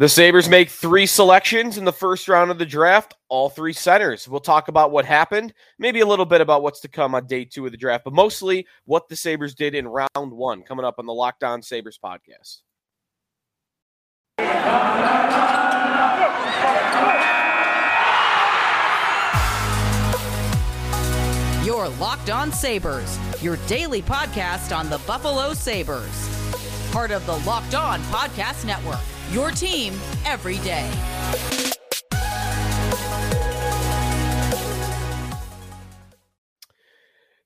The Sabres make three selections in the first round of the draft, all three centers. We'll talk about what happened, maybe a little bit about what's to come on day two of the draft, but mostly what the Sabres did in round one, coming up on the Locked On Sabres podcast. Your Locked On Sabres, your daily podcast on the Buffalo Sabres. Part of the Locked On Podcast Network, your team every day.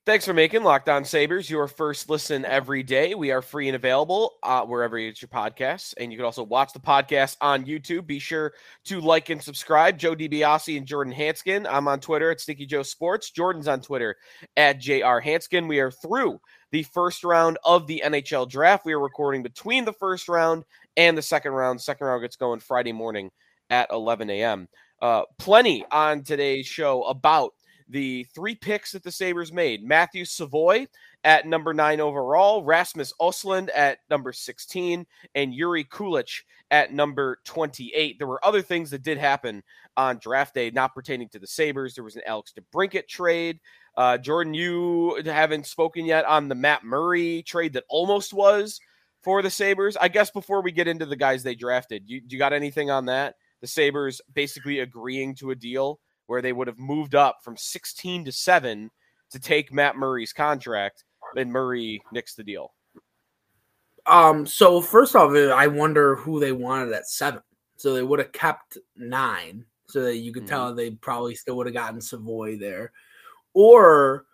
Thanks for making Locked On Sabres your first listen every day. We are free and available uh, wherever you get your podcasts. And you can also watch the podcast on YouTube. Be sure to like and subscribe. Joe DiBiase and Jordan Hanskin. I'm on Twitter at Sticky Joe Sports. Jordan's on Twitter at JR Hanskin. We are through the first round of the NHL draft. We are recording between the first round and the second round. Second round gets going Friday morning at 11 a.m. Uh, plenty on today's show about the three picks that the Sabres made Matthew Savoie at number nine overall, Rasmus Ostlund at number 16, and Yuri Kulich at number 28. There were other things that did happen on draft day not pertaining to the Sabres. There was an Alex DeBrincat trade. Uh, Jordan, you haven't spoken yet on the Matt Murray trade that almost was for the Sabres. I guess before we get into the guys they drafted, you, you got anything on that? The Sabres basically agreeing to a deal where they would have moved up from 16 to 7 to take Matt Murray's contract, and Murray nixed the deal. Um, so first off, I wonder who they wanted at seven. So they would have kept nine, so that you could mm-hmm. tell they probably still would have gotten Savoie there, or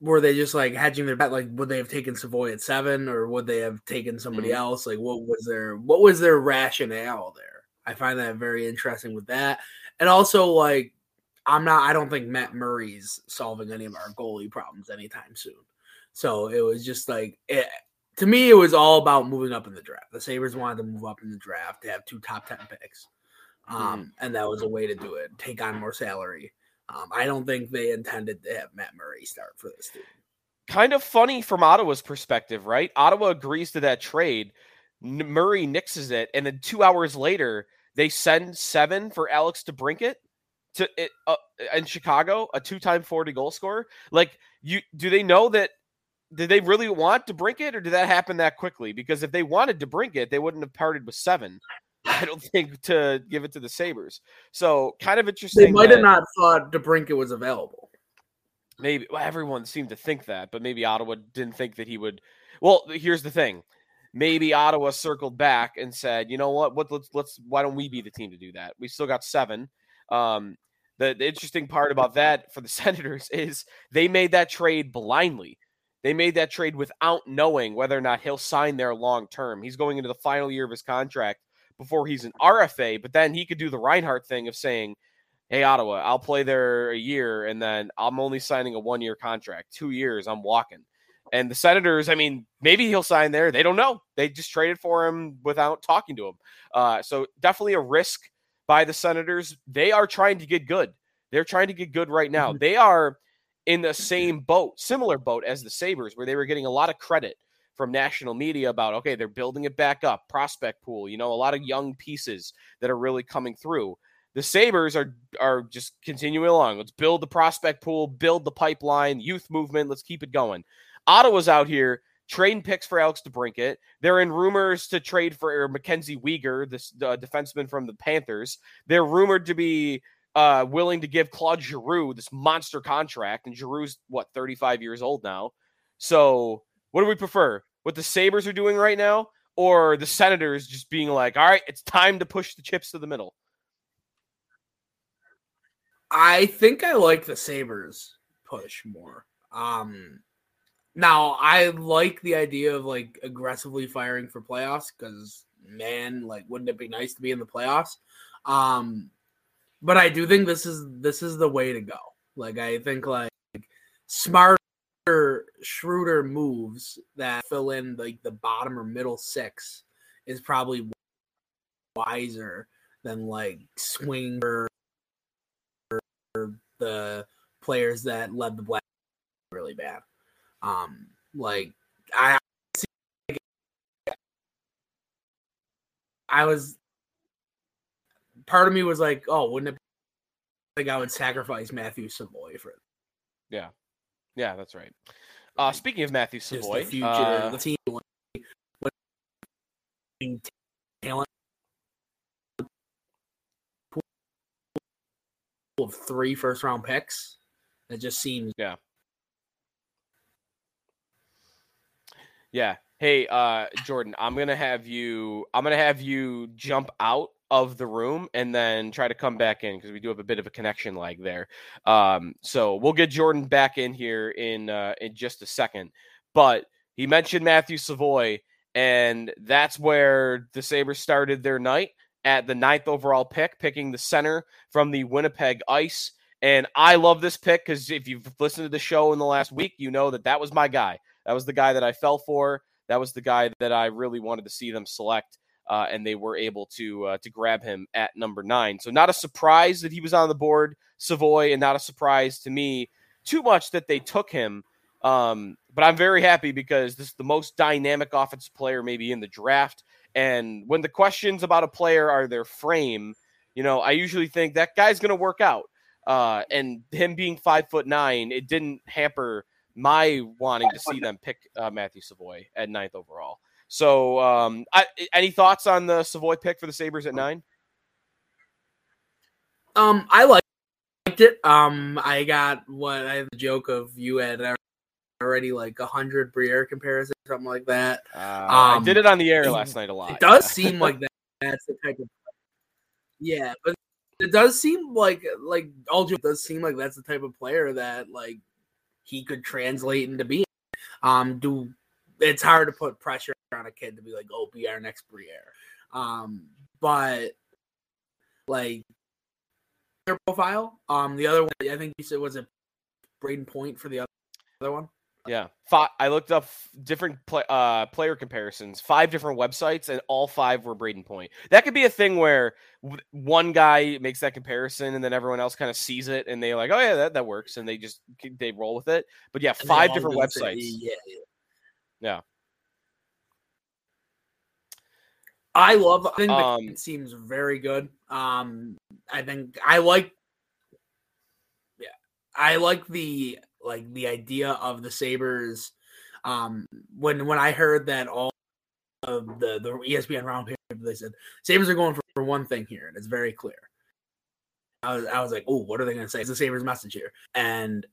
were they just like hedging their bet? Like, would they have taken Savoie at seven, or would they have taken somebody mm-hmm. else? Like, what was their what was their rationale there? I find that very interesting with that, and also like I'm not. I don't think Matt Murray's solving any of our goalie problems anytime soon. So it was just like it, to me, it was all about moving up in the draft. The Sabres wanted to move up in the draft to have two top ten picks, um, mm. and that was a way to do it. Take on more salary. Um, I don't think they intended to have Matt Murray start for this team. Kind of funny from Ottawa's perspective, right? Ottawa agrees to that trade. Murray nixes it, and then two hours later, they send seven for Alex DeBrincat to it uh, in Chicago, a two-time 40 goal scorer. Like you do they know that did they really want DeBrincat or did that happen that quickly? Because if they wanted DeBrincat, they wouldn't have parted with seven. I don't think to give it to the Sabres. So kind of interesting. They might have not thought DeBrincat was available. Maybe well, everyone seemed to think that, but maybe Ottawa didn't think that he would. Well, here's the thing. Maybe Ottawa circled back and said, "You know what? What let's let's why don't we be the team to do that? We still got seven. Um, the, the interesting part about that for the Senators is they made that trade blindly. They made that trade without knowing whether or not he'll sign there long term. He's going into the final year of his contract before he's an RFA, but then he could do the Reinhart thing of saying, Hey, Ottawa, I'll play there a year and then I'm only signing a one year contract. Two years, I'm walking. And the Senators, I mean, maybe he'll sign there. They don't know. They just traded for him without talking to him. Uh, so definitely a risk by the Senators. They are trying to get good. They're trying to get good right now. Mm-hmm. They are in the same boat, similar boat as the Sabres, where they were getting a lot of credit from national media about, okay, they're building it back up, prospect pool, you know, a lot of young pieces that are really coming through. The Sabres are are just continuing along. Let's build the prospect pool, build the pipeline, youth movement. Let's keep it going. Ottawa's out here trading picks for Alex DeBrincat. They're in rumors to trade for Mackenzie Weegar, this uh, defenseman from the Panthers. They're rumored to be uh, willing to give Claude Giroux this monster contract, and Giroux's what 35 years old now. So, what do we prefer? What the Sabres are doing right now, or the Senators just being like, "All right, it's time to push the chips to the middle." I think I like the Sabres push more. Um, now I like the idea of like aggressively firing for playoffs because man, like wouldn't it be nice to be in the playoffs? Um, but I do think this is this is the way to go. Like I think like smarter, shrewder moves that fill in like the bottom or middle six is probably wiser than like swing or the players that led the black really bad. Um, like I, I was part of me was like, oh, wouldn't it think I would sacrifice Matthew Savoie for it? Yeah, yeah, that's right. Uh, speaking of Matthew Savoie, the future, uh, the team, talent of three first round picks. It just seems yeah, Yeah. Hey, uh, Jordan, I'm gonna have you. I'm gonna have you jump out of the room and then try to come back in because we do have a bit of a connection lag there. Um, so we'll get Jordan back in here in uh, in just a second. But he mentioned Matthew Savoie, and that's where the Sabres started their night at the ninth overall pick, picking the center from the Winnipeg Ice. And I love this pick because if you've listened to the show in the last week, you know that that was my guy. That was the guy that I fell for. That was the guy that I really wanted to see them select, uh, and they were able to uh, to grab him at number nine. So not a surprise that he was on the board, Savoie, and not a surprise to me too much that they took him. Um, but I'm very happy because this is the most dynamic offensive player maybe in the draft. And when the questions about a player are their frame, you know, I usually think that guy's going to work out. Uh, and him being five foot nine, it didn't hamper my wanting to see them pick uh, Matthew Savoie at ninth overall. So, um, I, any thoughts on the Savoie pick for the Sabres at nine? Um, I liked it. Um, I got what I had the joke of you had already like a hundred Briere comparisons, something like that. Uh, I Um, did it on the air last night a lot. It does yeah. seem like that. That's the type of. Yeah, but it does seem like like all jokes, does seem like that's the type of player that like he could translate into being. Um, do it's hard to put pressure on a kid to be like, oh, be our next Briere. Um, but like their profile. Um, the other one I think you said was a Brayden Point for the other other one. Yeah, Fi I looked up different pla uh, player comparisons, five different websites, and all five were Brayden Point. That could be a thing where w- one guy makes that comparison, and then everyone else kind of sees it, and they're like, "Oh yeah, that, that works," and they just they roll with it. But yeah, five different do the same- websites. Yeah, yeah. Yeah. I love. I think Um, kid seems very good. Um, I think I like. Yeah, I like the like the idea of the Sabres. Um, when when I heard that all of the the ESPN round paper, they said Sabres are going for, for one thing here, and it's very clear. I was I was like, oh, what are they going to say? It's the Sabres message here, and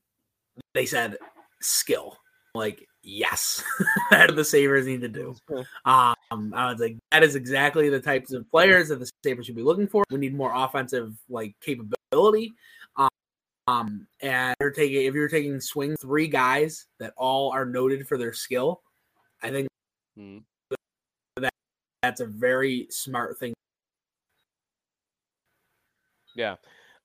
they said skill. Like, yes, that the Sabres need to do. Um, I was like, that is exactly the types of players that the Sabres should be looking for. We need more offensive like capability. Um, um, and you're taking if you're taking swing three guys that all are noted for their skill, I think Hmm. that's a very smart thing. Yeah.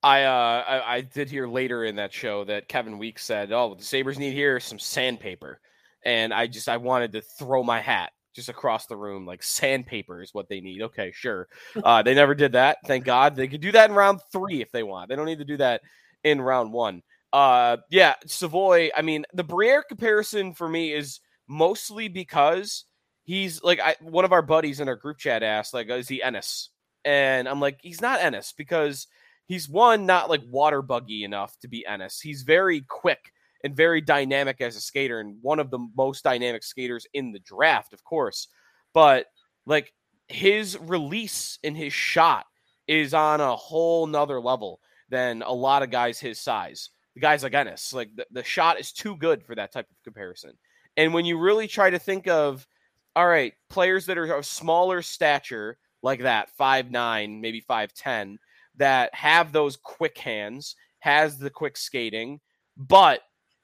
I, uh, I I did hear later in that show that Kevin Weeks said, "Oh, the Sabres need here is some sandpaper," and I just I wanted to throw my hat just across the room like sandpaper is what they need. Okay, sure. Uh, they never did that. Thank God. They could do that in round three if they want. They don't need to do that in round one. Uh, yeah, Savoie. I mean, the Briere comparison for me is mostly because he's like I, one of our buddies in our group chat asked, like, is he Ennis? And I'm like, he's not Ennis because he's one not like water buggy enough to be Ennis. He's very quick and very dynamic as a skater and one of the most dynamic skaters in the draft, of course. But like his release and his shot is on a whole nother level than a lot of guys his size. The guys like Ennis, like the, the shot is too good for that type of comparison. And when you really try to think of, all right, players that are of smaller stature like that, five nine, maybe five ten, that have those quick hands, has the quick skating, but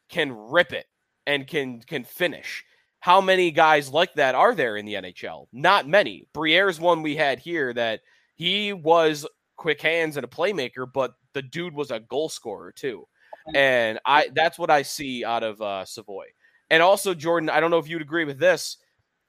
can rip it and can can finish. How many guys like that are there in the NHL? Not many. Briere's one we had here that he was quick hands and a playmaker, but the dude was a goal scorer too. And I that's what I see out of uh, Savoie. And also Jordan, I don't know if you'd agree with this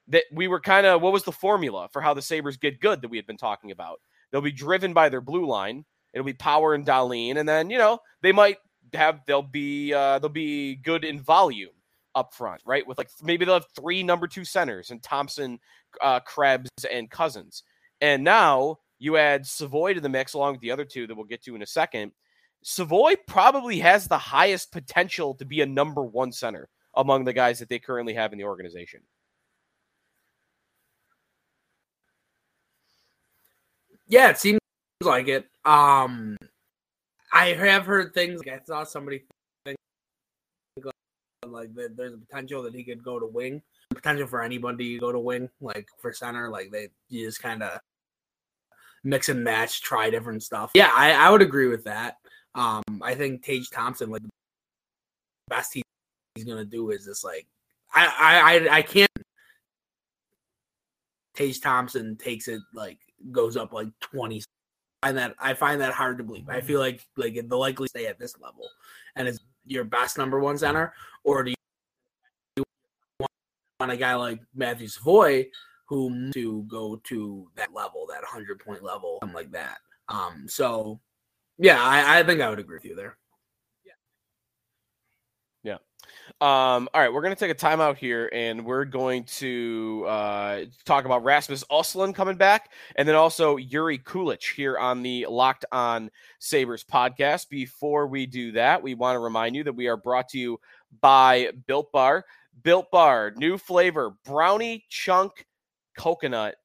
that we were kind of what was the formula for how the Sabres get good that we had been talking about? They'll be driven by their blue line. It'll be Power and Dahlin, and then you know they might have they'll be uh, they'll be good in volume up front, right? With like maybe they'll have three number two centers and Thompson, uh, Krebs, and Cozens. And now You add Savoie to the mix along with the other two that we'll get to in a second. Savoie probably has the highest potential to be a number one center among the guys that they currently have in the organization. Yeah, it seems like it. Um, I have heard things. Like I saw somebody think like there's a potential that he could go to wing. Potential for anybody to go to wing, like for center. Like they, you just kind of mix and match, try different stuff. Yeah, I, I would agree with that. Um, I think Tage Thompson, like the best he, he's gonna do is this. Like, I, I, I can't. Tage Thompson takes it like goes up like twenty. And that I find that hard to believe. I feel like like the likely stay at this level, and is your best number one center, or do you want a guy like Matthew Savoie who to go to that level, that hundred point level, something like that? Um, so yeah, I, I think I would agree with you there. Um, all right, we're going to take a timeout here and we're going to uh, talk about Rasmus Ostlund coming back and then also Yuri Kulich here on the Locked On Sabres podcast. Before we do that, we want to remind you that we are brought to you by Built Bar. Built Bar, new flavor, brownie chunk coconut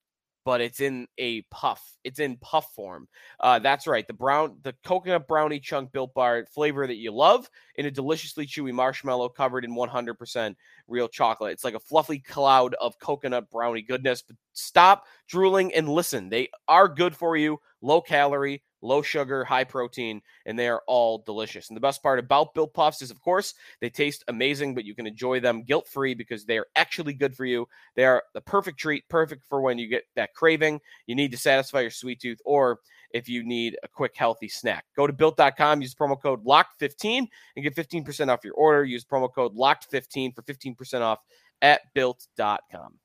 but it's in a puff. It's in puff form. Uh, that's right. The brown, the coconut brownie chunk built bar flavor that you love in a deliciously chewy marshmallow covered in 100% real chocolate. It's like a fluffy cloud of coconut brownie goodness. But stop drooling and listen. They are good for you, low calorie, low sugar, high protein, and they are all delicious. And the best part about Built Puffs is, of course, they taste amazing, but you can enjoy them guilt free because they are actually good for you. They are the perfect treat, perfect for when you get that craving, you need to satisfy your sweet tooth, or if you need a quick, healthy snack. Go to built.com, use promo code LOCKED15 and get 15% off your order. Use promo code LOCKED15 for 15% off at built.com.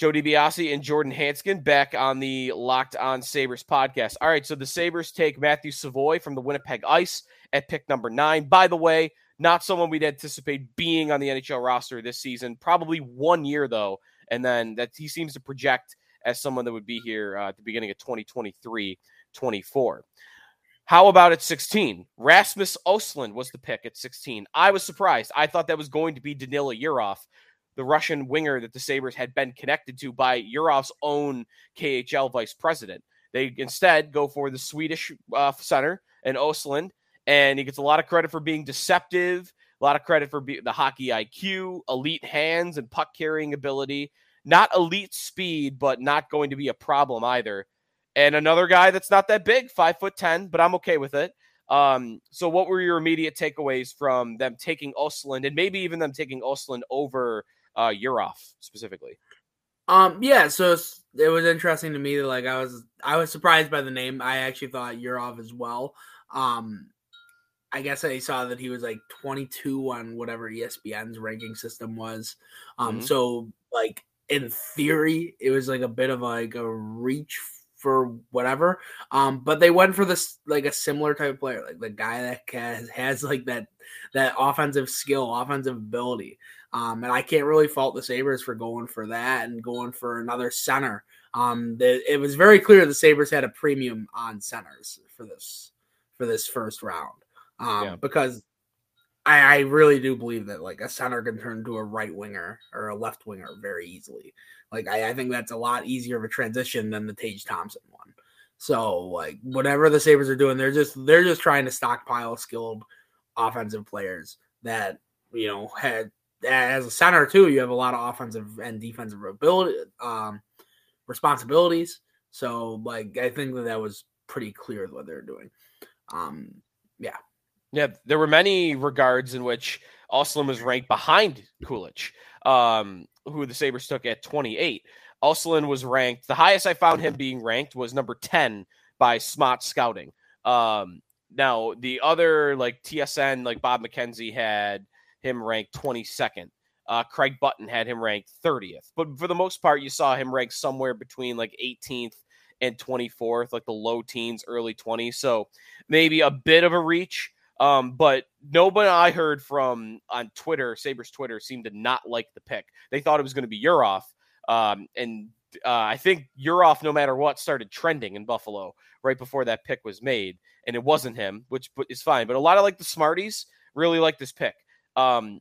Joe DiBiase and Jordan Hanskin back on the Locked On Sabres podcast. All right, so the Sabres take Matthew Savoie from the Winnipeg Ice at pick number nine. By the way, not someone we'd anticipate being on the NHL roster this season. Probably one year, though, and then that he seems to project as someone that would be here uh, at the beginning of 2023 24. How about at 16? Rasmus Ostlund was the pick at 16. I was surprised. I thought that was going to be Danila Yurov, the Russian winger that the Sabres had been connected to by Yurov's own KHL vice president. They instead go for the Swedish uh, center and Ostlund, and he gets a lot of credit for being deceptive, a lot of credit for be- the hockey IQ, elite hands, and puck carrying ability. Not elite speed, but not going to be a problem either. And another guy that's not that big, five foot ten, but I'm okay with it. Um, so what were your immediate takeaways from them taking Ostlund and maybe even them taking Ostlund over uh Yurov specifically? Um, yeah, so it was interesting to me that like I was I was surprised by the name. I actually thought Yurov as well. Um, I guess I saw that he was like 22 on whatever ESPN's ranking system was. Um, mm-hmm. so like in theory, it was like a bit of like a reach for whatever. Um, but they went for this like a similar type of player, like the guy that has, has like that that offensive skill, offensive ability. Um, and I can't really fault the Sabres for going for that and going for another center. Um, the, it was very clear the Sabres had a premium on centers for this for this first round. Um, yeah. because I, I really do believe that like a center can turn to a right winger or a left winger very easily. Like I, I think that's a lot easier of a transition than the Tage Thompson one. So like whatever the Sabres are doing, they're just they're just trying to stockpile skilled offensive players that you know had as a center too. You have a lot of offensive and defensive ability um, responsibilities. So like I think that that was pretty clear what they're doing. Um, yeah. Yeah, there were many regards in which Ostlund was ranked behind Kulich, um, who the Sabres took at 28. Ostlund was ranked, the highest I found him being ranked was number 10 by Smart Scouting. Um, now, the other, like TSN, like Bob McKenzie had him ranked 22nd. Uh, Craig Button had him ranked 30th. But for the most part, you saw him ranked somewhere between like 18th and 24th, like the low teens, early 20s. So maybe a bit of a reach. Um, but nobody I heard from on Twitter, Sabres Twitter, seemed to not like the pick. They thought it was going to be Yurov. Um, and uh, I think Yurov no matter what started trending in Buffalo right before that pick was made, and it wasn't him, which is fine. But a lot of like the Smarties really like this pick. Um,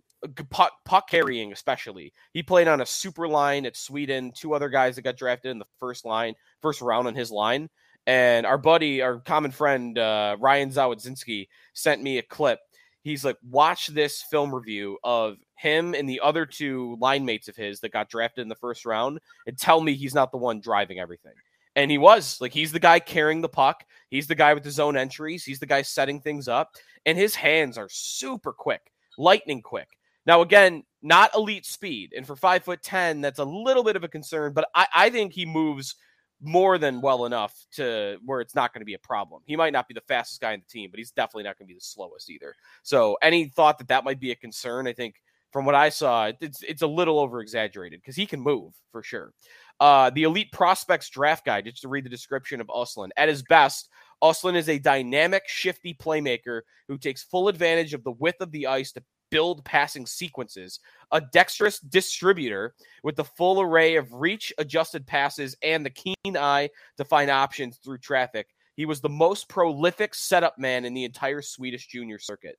puck, puck carrying, especially. He played on a super line at Sweden. Two other guys that got drafted in the first line, first round on his line. And our buddy, our common friend uh, Ryan Zawodzinski, sent me a clip. He's like, watch this film review of him and the other two line mates of his that got drafted in the first round, and tell me he's not the one driving everything. And he was like, he's the guy carrying the puck. He's the guy with the zone entries. He's the guy setting things up, and his hands are super quick, lightning quick. Now, again, not elite speed. And for five foot 10, that's a little bit of a concern, but I, I think he moves more than well enough to where it's not going to be a problem. He might not be the fastest guy in the team, but he's definitely not going to be the slowest either. So, any thought that that might be a concern, I think from what I saw, it's it's a little over exaggerated because he can move for sure. Uh, the Elite Prospects Draft Guide, just to read the description of Östlund. At his best, Östlund is a dynamic, shifty playmaker who takes full advantage of the width of the ice to build passing sequences, a dexterous distributor with the full array of reach adjusted passes and the keen eye to find options through traffic. He was the most prolific setup man in the entire Swedish junior circuit.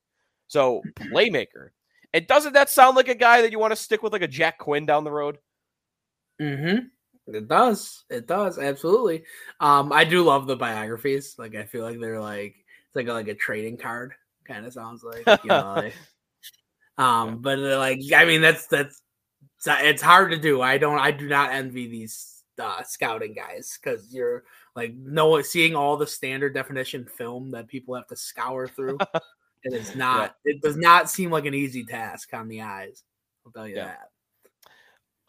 So, playmaker. And doesn't that sound like a guy that you want to stick with like a Jack Quinn down the road? Mm-hmm. It does. It does. Absolutely. Um, I do love the biographies. Like I feel like they're like it's like a, like a trading card kind of sounds like. You know, like um, but uh, like, I mean, that's that's it's hard to do. I don't, I do not envy these uh, scouting guys because you're like no seeing all the standard definition film that people have to scour through. And it is not. Yeah. It does not seem like an easy task on the eyes. I'll tell you yeah. that.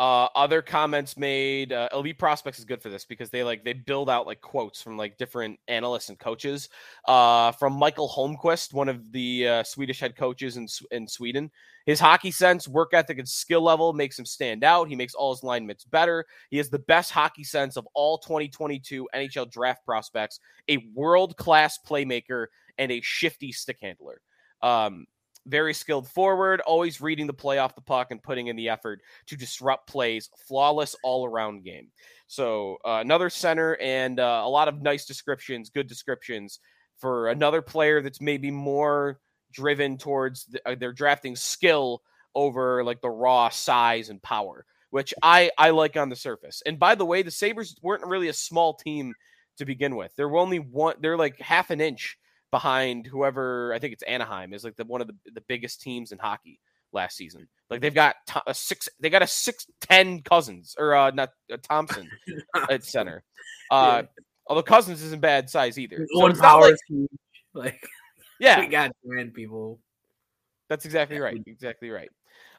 Uh, other comments made. Uh, Elite Prospects is good for this because they like they build out like quotes from like different analysts and coaches. Uh, from Michael Holmquist, one of the uh, Swedish head coaches in in Sweden. His hockey sense, work ethic, and skill level makes him stand out. He makes all his line mates better. He has the best hockey sense of all 2022 NHL draft prospects. A world class playmaker and a shifty stick handler. Um, very skilled forward, always reading the play off the puck and putting in the effort to disrupt plays. Flawless all around game. So uh, another center and uh, a lot of nice descriptions, good descriptions for another player that's maybe more driven towards the, uh, their drafting skill over like the raw size and power, which I I like on the surface. And by the way, the Sabres weren't really a small team to begin with. They're only one. They're like half an inch behind whoever I think it's Anaheim is like the one of the, the biggest teams in hockey last season. Like they've got a six, they got a six ten Cozens or uh, not uh, Thompson at center. Uh, yeah. although Cozens isn't bad size either. So One power like, like yeah, we got grand people. That's exactly right. Exactly right.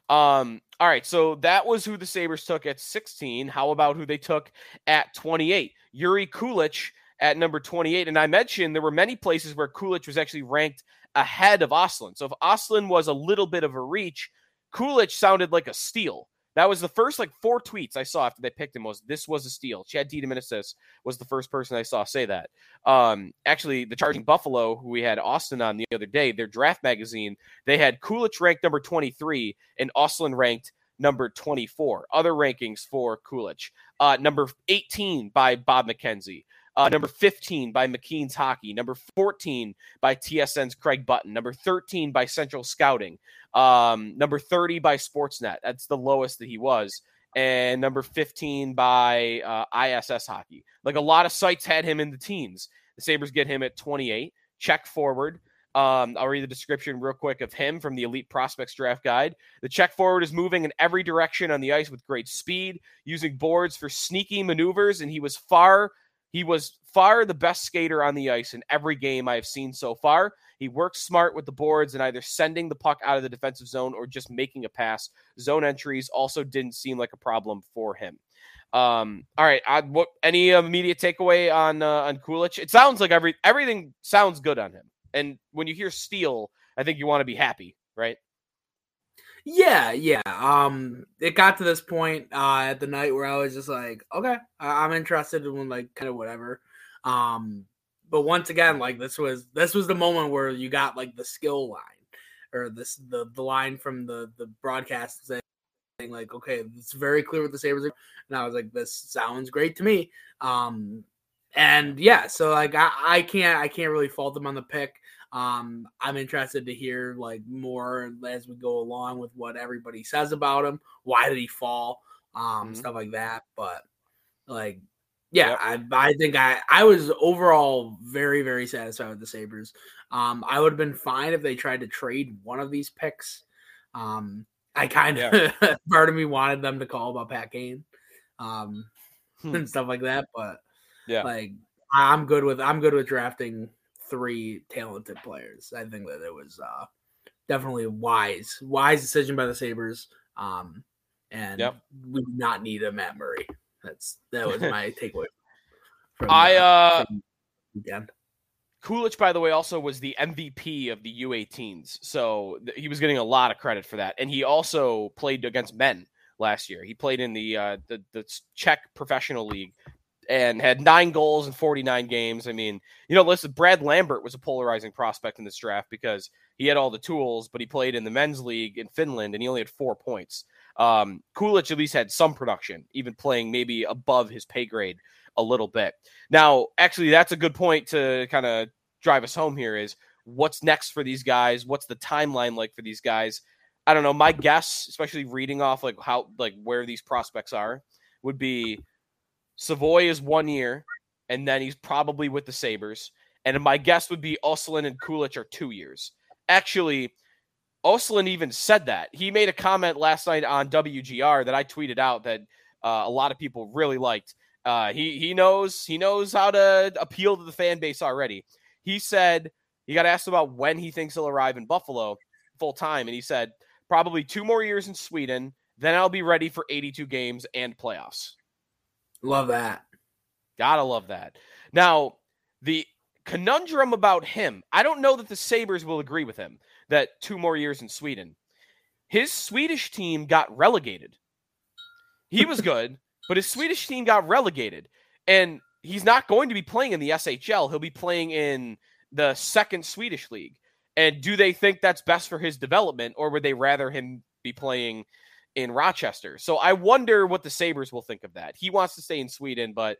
Um, all right, so that was who the Sabres took at 16. How about who they took at 28? Yuri Kulich at number 28. And I mentioned there were many places where Kulich was actually ranked ahead of Östlund. So if Östlund was a little bit of a reach, Kulich sounded like a steal. That was the first like four tweets I saw after they picked him was this was a steal. Chad Tiedemann was the first person I saw say that. Um, actually, the Charging Buffalo, who we had Austin on the other day, their draft magazine, they had Kulich ranked number 23 and Östlund ranked number 24. Other rankings for Kulich. Uh, number 18 by Bob McKenzie. Uh, number 15 by McKeen's Hockey. Number 14 by TSN's Craig Button. Number 13 by Central Scouting. Um, number 30 by Sportsnet. That's the lowest that he was. And number 15 by uh, ISS Hockey. Like a lot of sites had him in the teens. The Sabres get him at 28. Check forward. Um, I'll read the description real quick of him from the Elite Prospects Draft Guide. The check forward is moving in every direction on the ice with great speed, using boards for sneaky maneuvers, and he was far he was far the best skater on the ice in every game I've seen so far. He works smart with the boards and either sending the puck out of the defensive zone or just making a pass. Zone entries also didn't seem like a problem for him. Um, all right, I, what any immediate takeaway on uh, on Kulich? It sounds like every everything sounds good on him. And when you hear steal, I think you want to be happy, right? Yeah, yeah. Um, it got to this point uh, at the night where I was just like, okay, I- I'm interested in like kind of whatever. Um, but once again, like this was this was the moment where you got like the skill line or this the the line from the the broadcast saying like, okay, it's very clear what the Sabres are. And I was like, this sounds great to me. Um, and yeah, so like I, I can't I can't really fault them on the pick. Um, I'm interested to hear like more as we go along with what everybody says about him. Why did he fall? Um, mm-hmm. stuff like that. But like, yeah, yep. I I think I I was overall very very satisfied with the Sabres. Um, I would have been fine if they tried to trade one of these picks. Um, I kind of yeah. part of me wanted them to call about Pat Kane, um, hmm. and stuff like that. But yeah, like I'm good with I'm good with drafting three talented players. I think that it was uh, definitely a wise wise decision by the Sabres. Um, and yep. we do not need a Matt Murray. That's that was my takeaway. From, I uh, weekend. Kulich, by the way, also was the MVP of the U18s, so th- he was getting a lot of credit for that. And he also played against men last year. He played in the uh, the, the Czech professional league and had nine goals in 49 games. I mean, you know, listen, Brad Lambert was a polarizing prospect in this draft because he had all the tools, but he played in the men's league in Finland and he only had four points. Um, Kulich at least had some production, even playing maybe above his pay grade a little bit. Now, actually, that's a good point to kind of drive us home here is what's next for these guys? What's the timeline like for these guys? I don't know. My guess, especially reading off like how like where these prospects are, would be Savoie is one year, and then he's probably with the Sabres. And my guess would be Östlund and Kulich are two years. Actually, Östlund even said that. He made a comment last night on WGR that I tweeted out that uh, a lot of people really liked. Uh, he he knows he knows how to appeal to the fan base already. He said he got asked about when he thinks he'll arrive in Buffalo full time, and he said probably two more years in Sweden. Then I'll be ready for 82 games and playoffs. Love that. Gotta love that. Now, the conundrum about him, I don't know that the Sabres will agree with him that two more years in Sweden. His Swedish team got relegated. He was good, but his Swedish team got relegated. And he's not going to be playing in the SHL. He'll be playing in the second Swedish league. And do they think that's best for his development, or would they rather him be playing in Rochester. So I wonder what the Sabres will think of that. He wants to stay in Sweden, but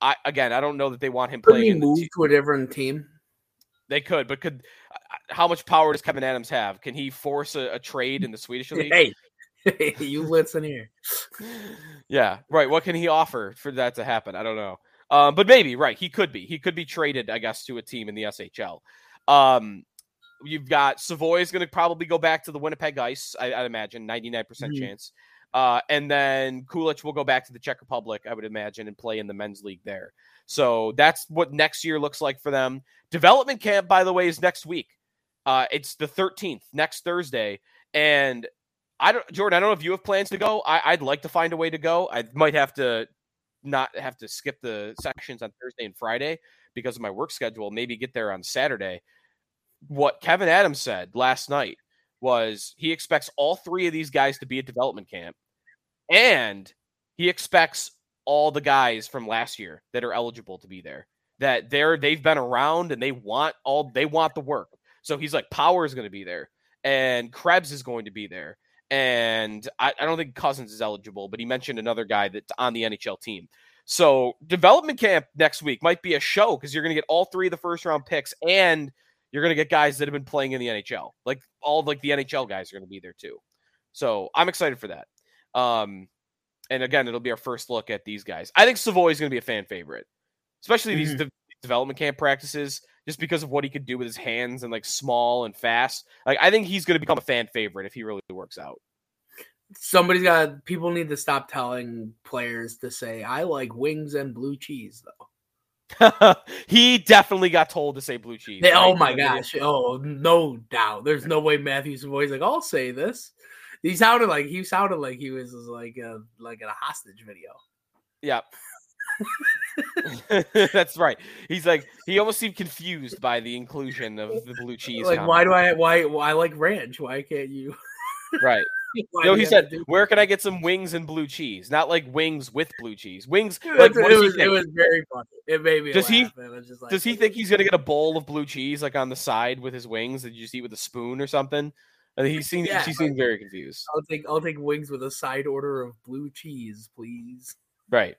I again, I don't know that they want him could playing. He move to a different team. They could, but could uh, how much power does Kevyn Adams have? Can he force a, a trade in the Swedish league? Hey, you listen here. yeah, right. What can he offer for that to happen? I don't know. Um, but maybe right. He could be. He could be traded, I guess, to a team in the SHL. Um, You've got Savoy is going to probably go back to the Winnipeg Ice, I, would imagine, 99% mm hmm chance. Uh, and then Kulich will go back to the Czech Republic, I would imagine, and play in the men's league there. So that's what next year looks like for them. Development camp, by the way, is next week. Uh, it's the 13th, next Thursday. And I don't, Jordan, I don't know if you have plans to go. I, I'd like to find a way to go. I might have to not have to skip the sections on Thursday and Friday because of my work schedule. Maybe get there on Saturday what Kevyn Adams said last night was he expects all three of these guys to be at development camp and he expects all the guys from last year that are eligible to be there that they're they've been around and they want all they want the work. So he's like power is going to be there and krebs is going to be there and I, I don't think Cozens is eligible but he mentioned another guy that's on the nhl team. So development camp next week might be a show because you're going to get all three of the first round picks and you're going to get guys that have been playing in the NHL. Like all like the NHL guys are going to be there too. So I'm excited for that. Um, and again, it'll be our first look at these guys. I think Savoie is going to be a fan favorite, especially mm-hmm. these de- development camp practices, just because of what he could do with his hands and like small and fast. Like I think he's going to become a fan favorite if he really works out. Somebody's got people need to stop telling players to say I like wings and blue cheese though. he definitely got told to say blue cheese. They, oh my gosh! Oh, no doubt. There's no way Matthew's voice like I'll say this. He sounded like he sounded like he was like a like in a hostage video. Yep. That's right. He's like he almost seemed confused by the inclusion of the blue cheese. Like, why do I why why I like ranch? Why can't you? right. No, he said, "Where can I get some wings and blue cheese? Not like wings with blue cheese. Wings." Like, it, was, it was very funny. It made me. Does laugh. he? Like, does he think he's gonna get a bowl of blue cheese like on the side with his wings that you just eat with a spoon or something? And he seemed Yeah, she seemed very confused. I'll take I'll take wings with a side order of blue cheese, please. Right.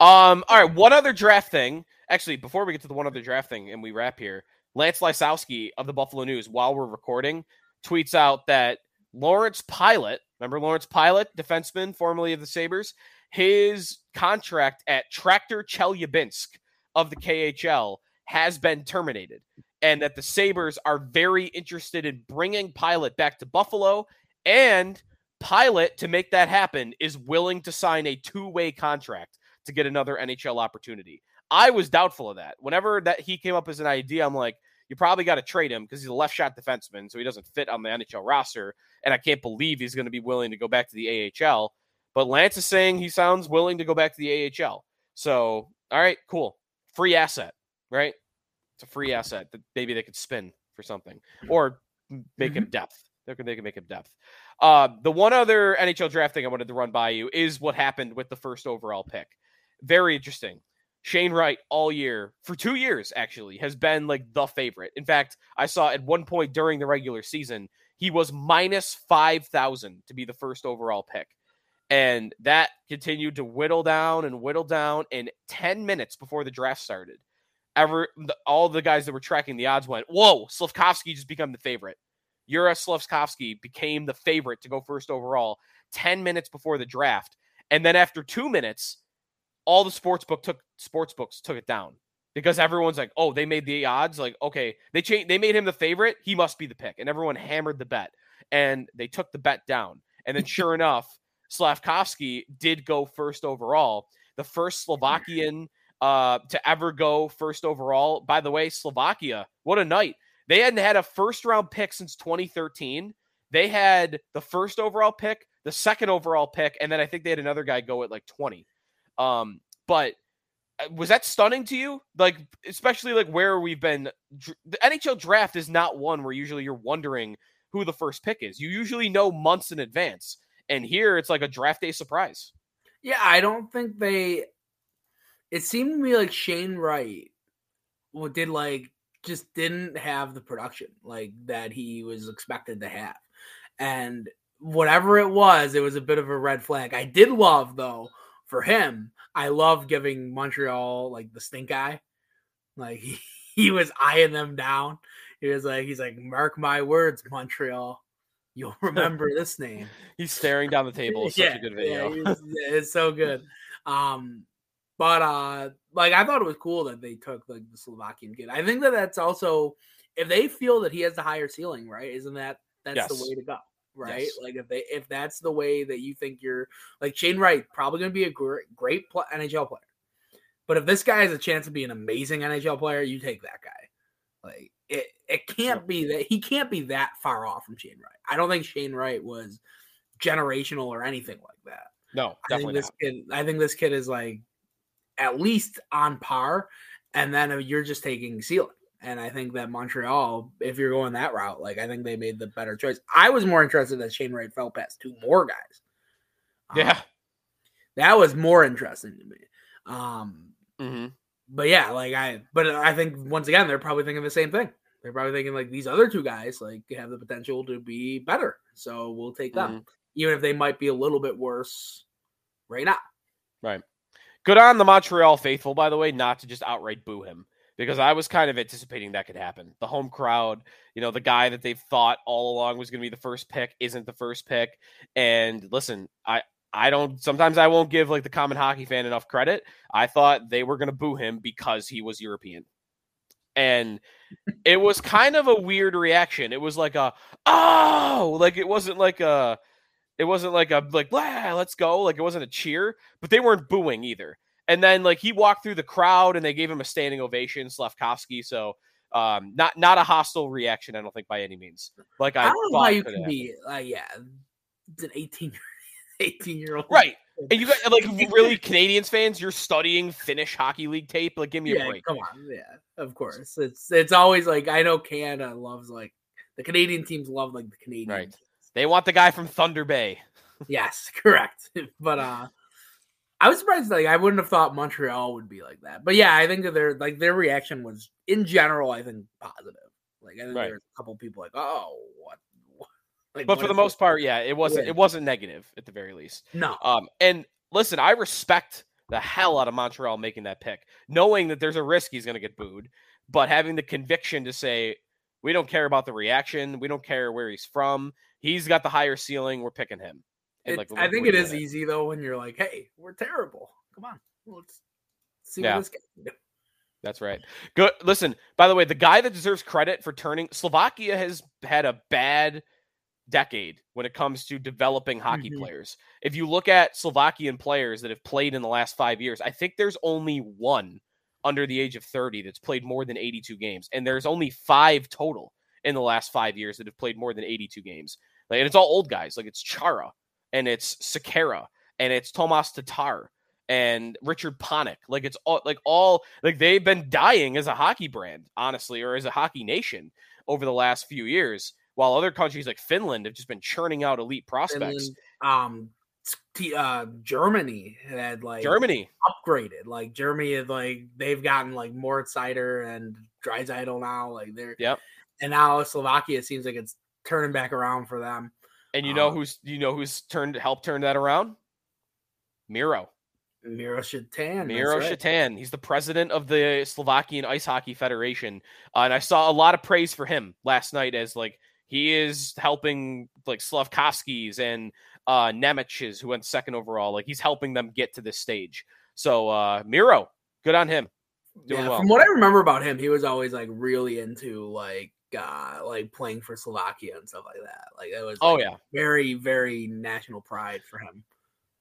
Um. All right. One other draft thing. Actually, before we get to the one other draft thing and we wrap here, Lance Lysowski of the Buffalo News, while we're recording, tweets out that Lawrence Pilut, remember Lawrence Pilut, defenseman formerly of the Sabres, his contract at Tractor Chelyabinsk of the KHL has been terminated, and that the Sabres are very interested in bringing Pilut back to Buffalo and Pilut, to make that happen, is willing to sign a two way contract to get another NHL opportunity. I was doubtful of that. Whenever that he came up as an idea, I'm like, you probably got to trade him because he's a left shot defenseman, so he doesn't fit on the NHL roster. And I can't believe he's going to be willing to go back to the AHL. But Lance is saying he sounds willing to go back to the AHL. So, all right, cool. Free asset, right? It's a free asset that maybe they could spin for something or make him depth. They can, they can make him depth. Uh, the one other NHL draft thing I wanted to run by you is what happened with the first overall pick. Very interesting. Shane Wright all year, for two years actually, has been like the favorite. In fact, I saw at one point during the regular season, he was minus 5,000 to be the first overall pick. And that continued to whittle down and whittle down. In 10 minutes before the draft started, ever all the guys that were tracking the odds went, Whoa, Slafkovsky just become the favorite. Juraj Slafkovsky became the favorite to go first overall 10 minutes before the draft. And then after two minutes, all the sports book took sports books took it down because everyone's like, oh, they made the odds. Like, okay, they changed they made him the favorite, he must be the pick. And everyone hammered the bet. And they took the bet down. And then sure enough, Slafkovsky did go first overall. The first Slovakian uh, to ever go first overall. By the way, Slovakia, what a night. They hadn't had a first round pick since 2013. They had the first overall pick, the second overall pick, and then I think they had another guy go at like 20. Um, but Uh, was that stunning to you? Like, especially like where we've been. The NHL draft is not one where usually you're wondering who the first pick is. You usually know months in advance, and here it's like a draft day surprise. Yeah, I don't think they. It seemed to me like Shane Wright did like just didn't have the production like that he was expected to have, and whatever it was, it was a bit of a red flag. I did love though for him. I love giving Montreal like the stink eye, like he, he was eyeing them down. He was like, he's like, mark my words, Montreal. You'll remember this name. He's staring down the table. It's such a good video. Yeah, it's, so good. Um, but uh, like I thought it was cool that they took like the Slovakian kid. I think that that's also if they feel that he has the higher ceiling, right? Isn't that that's the way to go, right? Yes. Like if they if that's the way that you think you're like Shane Wright, probably going to be a great great NHL player. But if this guy has a chance to be an amazing NHL player, you take that guy. Like it, it can't be that he can't be that far off from Shane Wright. I don't think Shane Wright was generational or anything like that. no, I think definitely this not. kid. I think this kid is like at least on par, and then uh, you're just taking ceiling. And I think that Montreal, if you're going that route, like I think they made the better choice. I was more interested that Shane Wright fell past two more guys. Um, Yeah. that was more interesting to me. Um, hmm but yeah, like I, but I think once again they're probably thinking the same thing. They're probably thinking like these other two guys like have the potential to be better, so we'll take them, Mm-hmm. even if they might be a little bit worse right now. Right. Good on the Montreal faithful, by the way, not to just outright boo him because I was kind of anticipating that could happen. The home crowd, you know, the guy that they've thought all along was going to be the first pick isn't the first pick. And listen, I I don't sometimes I won't give like the common hockey fan enough credit. I thought they were going to boo him because he was European. And it was kind of a weird reaction. It was like a oh, like it wasn't like a it wasn't like a like blah, let's go. Like it wasn't a cheer, but they weren't booing either. And then like he walked through the crowd and they gave him a standing ovation, Slafkovsky. So um not not a hostile reaction, I don't think by any means. Like I, I, don't know how you can be. Uh, yeah, it's an 18, 18 year old. right. And you got like really Canadians fans, you're studying Finnish hockey league tape. Like give me a Yeah, break. come on. Yeah, of course. It's it's always like I know Canada loves like the Canadian teams love like the Canadian. Right. teams. They want the guy from Thunder Bay. Yes, correct. but uh I was surprised like I wouldn't have thought Montreal would be like that. But yeah, I think that their like their reaction was in general, I think positive. Like I think Right. there's a couple people like, oh, what, what Like, but what for the most part, yeah, it wasn't it wasn't negative at the very least. no. Um, and listen, I respect the hell out of Montreal making that pick, knowing that there's a risk he's going to get booed, but having the conviction to say, we don't care about the reaction. We don't care where he's from. He's got the higher ceiling. We're picking him. It- like, I think it is it he's is at. easy though when you're like, "Hey, we're terrible. Come on, let's see Yeah. what this guy can. That's right. Good. Listen, by the way, the guy that deserves credit for turning Slovakia has had a bad decade when it comes to developing hockey Mhm. players. If you look at Slovakian players that have played in the last five years, I think there's only one under the age of 30 that's played more than 82 games. And there's only five total in the last five years that have played more than 82 games. Like, and it's all old guys. Like it's Chara and it's Sekera and it's Tomas Tatar and Richard Panik. Like it's all like all like they've been dying as a hockey brand, honestly, or as a hockey nation over the last few years. While other countries like Finland have just been churning out elite prospects. then, um, t- uh, Germany had like Germany, upgraded. Like Germany had like they've gotten like more Seider and Draisaitl now. Like they're Yep. And now Slovakia seems like it's turning back around for them. And you know Um, who's you know who's turned helped turn that around? Miro. Miro Šatan. Miro Šatan. He's the president of the Slovakian Ice Hockey Federation. Uh, and I saw a lot of praise for him last night as like he is helping like Slafkovskys and uh Nemec's who went second overall. Like he's helping them get to this stage. So uh Miro, good on him. Doing Yeah, well. from what I remember about him, he was always like really into like uh like playing for Slovakia and stuff like that. Like that was Oh yeah. very, very national pride for him.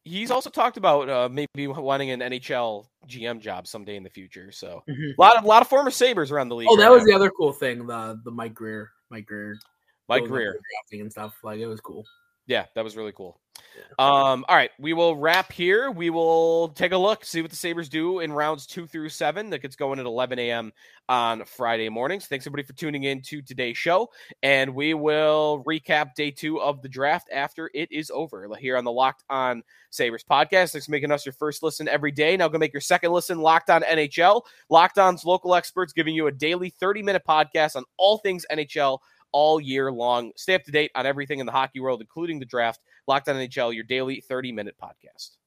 He's also talked about uh maybe wanting an NHL GM job someday in the future. So Mhm. a lot of a lot of former Sabres around the league. Oh, right that was now. the other cool thing, the the Mike Grier, Mike Grier, Mike Grier. drafting and stuff. Like it was cool. Yeah, that was really cool. Um, all right, we will wrap here. We will take a look, see what the Sabres do in rounds two through seven. That gets going at 11 a.m. on Friday mornings. Thanks everybody for tuning in to today's show, and we will recap day two of the draft after it is over here on the Locked On Sabres podcast. Thanks for making us your first listen every day. Now go make your second listen Locked On NHL. Locked On's local experts giving you a daily 30 minute podcast on all things NHL all year long. Stay up to date on everything in the hockey world, including the draft. Locked on NHL, your daily 30 minute podcast.